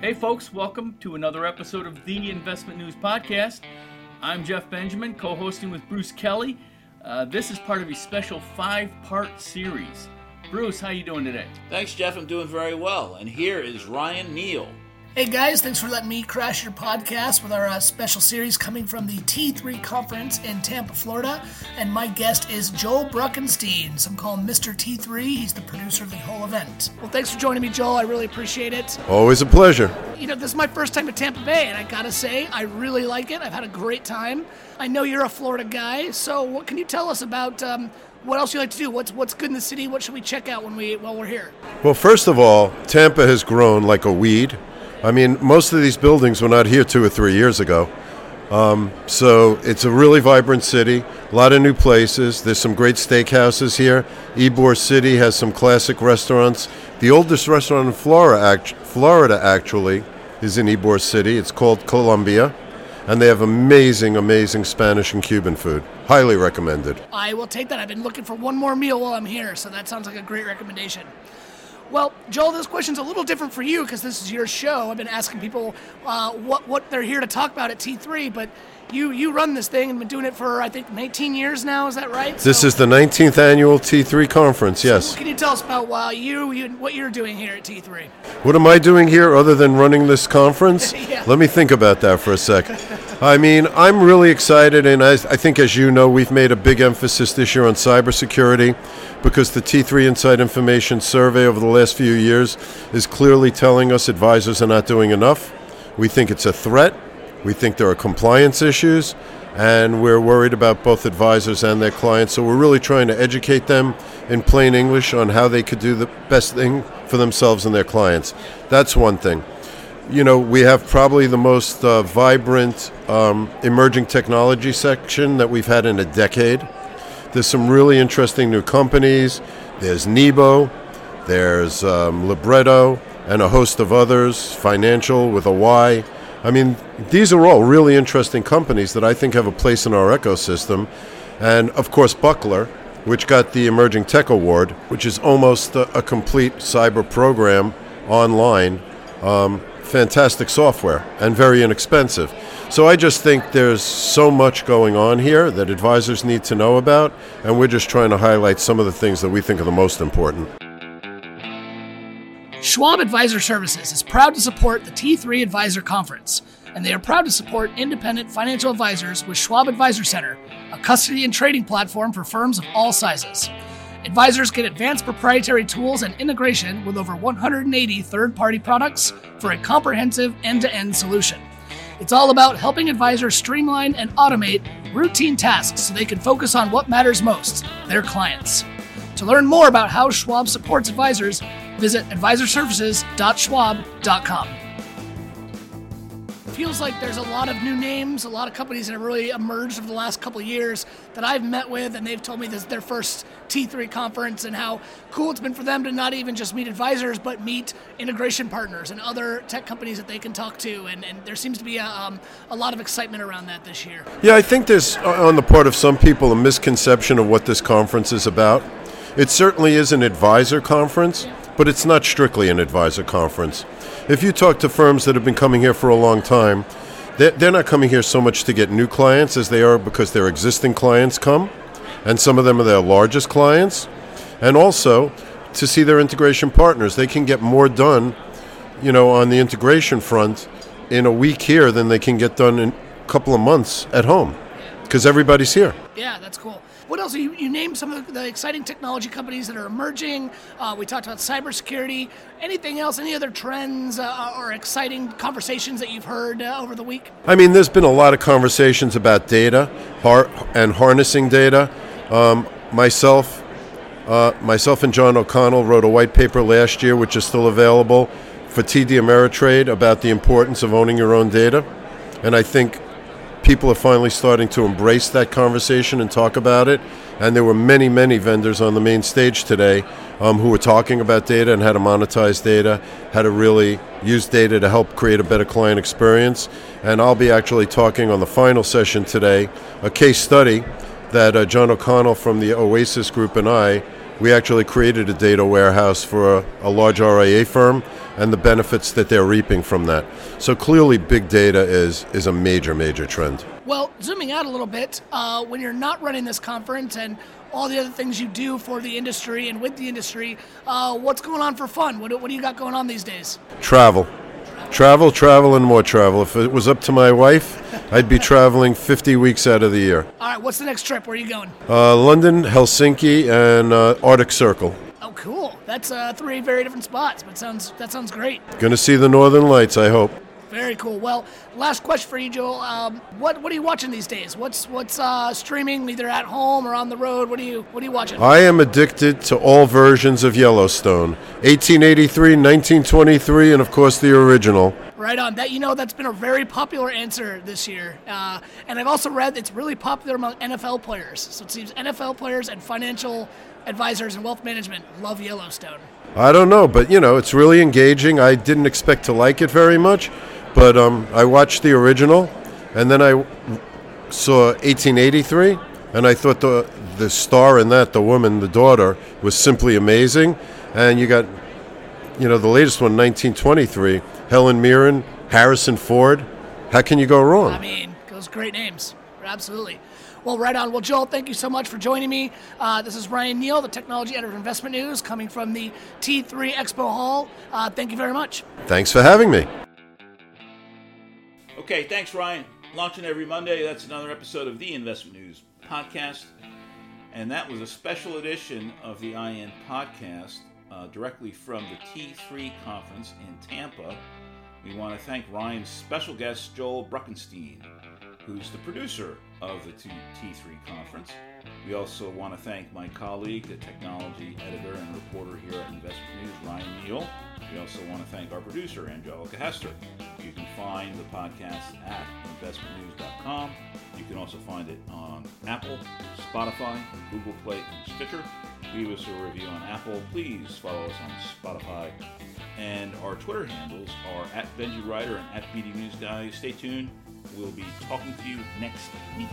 Hey, folks, welcome to another episode of the Investment News Podcast. I'm Jeff Benjamin, co hosting with Bruce Kelly. Uh, this is part of a special five part series. Bruce, how you doing today? Thanks, Jeff. I'm doing very well. And here is Ryan Neal. Hey guys, thanks for letting me crash your podcast with our uh, special series coming from the T3 conference in Tampa, Florida. And my guest is Joel Bruckenstein. Some call him Mr. T3. He's the producer of the whole event. Well, thanks for joining me, Joel. I really appreciate it. Always a pleasure. You know, this is my first time at Tampa Bay, and I gotta say, I really like it. I've had a great time. I know you're a Florida guy, so what can you tell us about um, what else you like to do? What's what's good in the city? What should we check out when we while we're here? Well, first of all, Tampa has grown like a weed. I mean, most of these buildings were not here two or three years ago. Um, so it's a really vibrant city, a lot of new places. There's some great steakhouses here. Ybor City has some classic restaurants. The oldest restaurant in Florida, act- Florida actually, is in Ybor City. It's called Columbia, and they have amazing, amazing Spanish and Cuban food. Highly recommended. I will take that. I've been looking for one more meal while I'm here, so that sounds like a great recommendation. Well, Joel, this question's a little different for you because this is your show. I've been asking people uh, what what they're here to talk about at T3, but you you run this thing and been doing it for I think 19 years now. Is that right? This So- is the 19th annual T3 conference, yes. What can you tell us about why you, you what you're doing here at T3? What am I doing here other than running this conference? Yeah. Let me think about that for a sec. I mean, I'm really excited, and I, I think, as you know, we've made a big emphasis this year on cybersecurity because the T3 Inside Information Survey over the last few years is clearly telling us advisors are not doing enough. We think it's a threat. We think there are compliance issues, and we're worried about both advisors and their clients. So we're really trying to educate them in plain English on how they could do the best thing for themselves and their clients. That's one thing. You know, we have probably the most uh, vibrant um, emerging technology section that we've had in a decade. There's some really interesting new companies. There's Nebo, there's um, Libretto, and a host of others, Financial with a Y. I mean, these are all really interesting companies that I think have a place in our ecosystem. And of course, Buckler, which got the Emerging Tech Award, which is almost a, a complete cyber program online. Um, fantastic software and very inexpensive. So I just think there's so much going on here that advisors need to know about, and we're just trying to highlight some of the things that we think are the most important. Schwab Advisor Services is proud to support the T3 Advisor Conference, and they are proud to support independent financial advisors with Schwab Advisor Center, a custody and trading platform for firms of all sizes. Advisors get advanced proprietary tools and integration with over 180 third party products for a comprehensive end to end solution. It's all about helping advisors streamline and automate routine tasks so they can focus on what matters most their clients. To learn more about how Schwab supports advisors, visit advisorservices.schwab.com. Feels like there's a lot of new names, a lot of companies that have really emerged over the last couple of years that I've met with, and they've told me this is their first T3 conference and how cool it's been for them to not even just meet advisors, but meet integration partners and other tech companies that they can talk to. And, and there seems to be a, um, a lot of excitement around that this year. Yeah, I think there's, on the part of some people, a misconception of what this conference is about. It certainly is an advisor conference, but it's not strictly an advisor conference. If you talk to firms that have been coming here for a long time, they're not coming here so much to get new clients as they are because their existing clients come, and some of them are their largest clients, and also to see their integration partners. They can get more done, you know, on the integration front in a week here than they can get done in a couple of months at home because everybody's here. Yeah, that's cool. What else? You, you named some of the, exciting technology companies that are emerging. Uh, we talked about cybersecurity. Anything else? Any other trends uh, or exciting conversations that you've heard uh, over the week? I mean, there's been a lot of conversations about data har- and harnessing data. Um, myself, uh, myself and John O'Connell wrote a white paper last year, which is still available for TD Ameritrade about the importance of owning your own data. And I think people are finally starting to embrace that conversation and talk about it. And there were many, many vendors on the main stage today um, who were talking about data and how to monetize data, how to really use data to help create a better client experience. And I'll be actually talking on the final session today a case study that uh, John O'Connell from the Oasis Group and I We actually created a data warehouse for a, a large RIA firm and the benefits that they're reaping from that. So clearly, big data is, is a major, major trend. Well, zooming out a little bit, uh, when you're not running this conference and all the other things you do for the industry and with the industry, uh, what's going on for fun? What, what do you got going on these days? Travel. Travel, travel, and more travel. If it was up to my wife, I'd be traveling 50 weeks out of the year. All right, what's the next trip? Where are you going? Uh, London, Helsinki, and uh, Arctic Circle. Oh, cool. That's uh, three very different spots, but sounds that sounds great. To see the Northern Lights, I hope. Very cool. Well, last question for you, Joel. Um, what what are you watching these days? What's what's uh, streaming, either at home or on the road? What are you what are you watching? I am addicted to all versions of Yellowstone 1883, 1923, and of course the original. Right on. That you know that's been a very popular answer this year, uh, and I've also read it's really popular among NFL players. So it seems NFL players and financial advisors and wealth management love Yellowstone. I don't know, but you know, it's really engaging. I didn't expect to like it very much, but um, I watched the original, and then I saw 1883, and I thought the the star in that, the woman, the daughter, was simply amazing. And you got, you know, the latest one, 1923, Helen Mirren, Harrison Ford. How can you go wrong? I mean, those great names. Absolutely. Well, right on. Well, Joel, thank you so much for joining me. Uh, this is Ryan Neal, the technology editor of Investment News, coming from the T3 Expo Hall. Uh, thank you very much. Thanks for having me. Okay, thanks, Ryan. Launching every Monday. That's another episode of the Investment News podcast. And that was a special edition of the IN podcast uh, directly from the T3 conference in Tampa. We want to thank Ryan's special guest, Joel Bruckenstein, who's the producer of the T3 conference. We also want to thank my colleague, the technology editor and reporter here at Investment News, Ryan Neal. We also want to thank our producer, Angelica Hester. You can find the podcast at investmentnews.com. You can also find it on Apple, Spotify, Google Play, and Stitcher. Leave us a review on Apple. Please follow us on Spotify. And our Twitter handles are at Benji Ryder and at BD News Guy. Stay tuned. We'll be talking to you next week.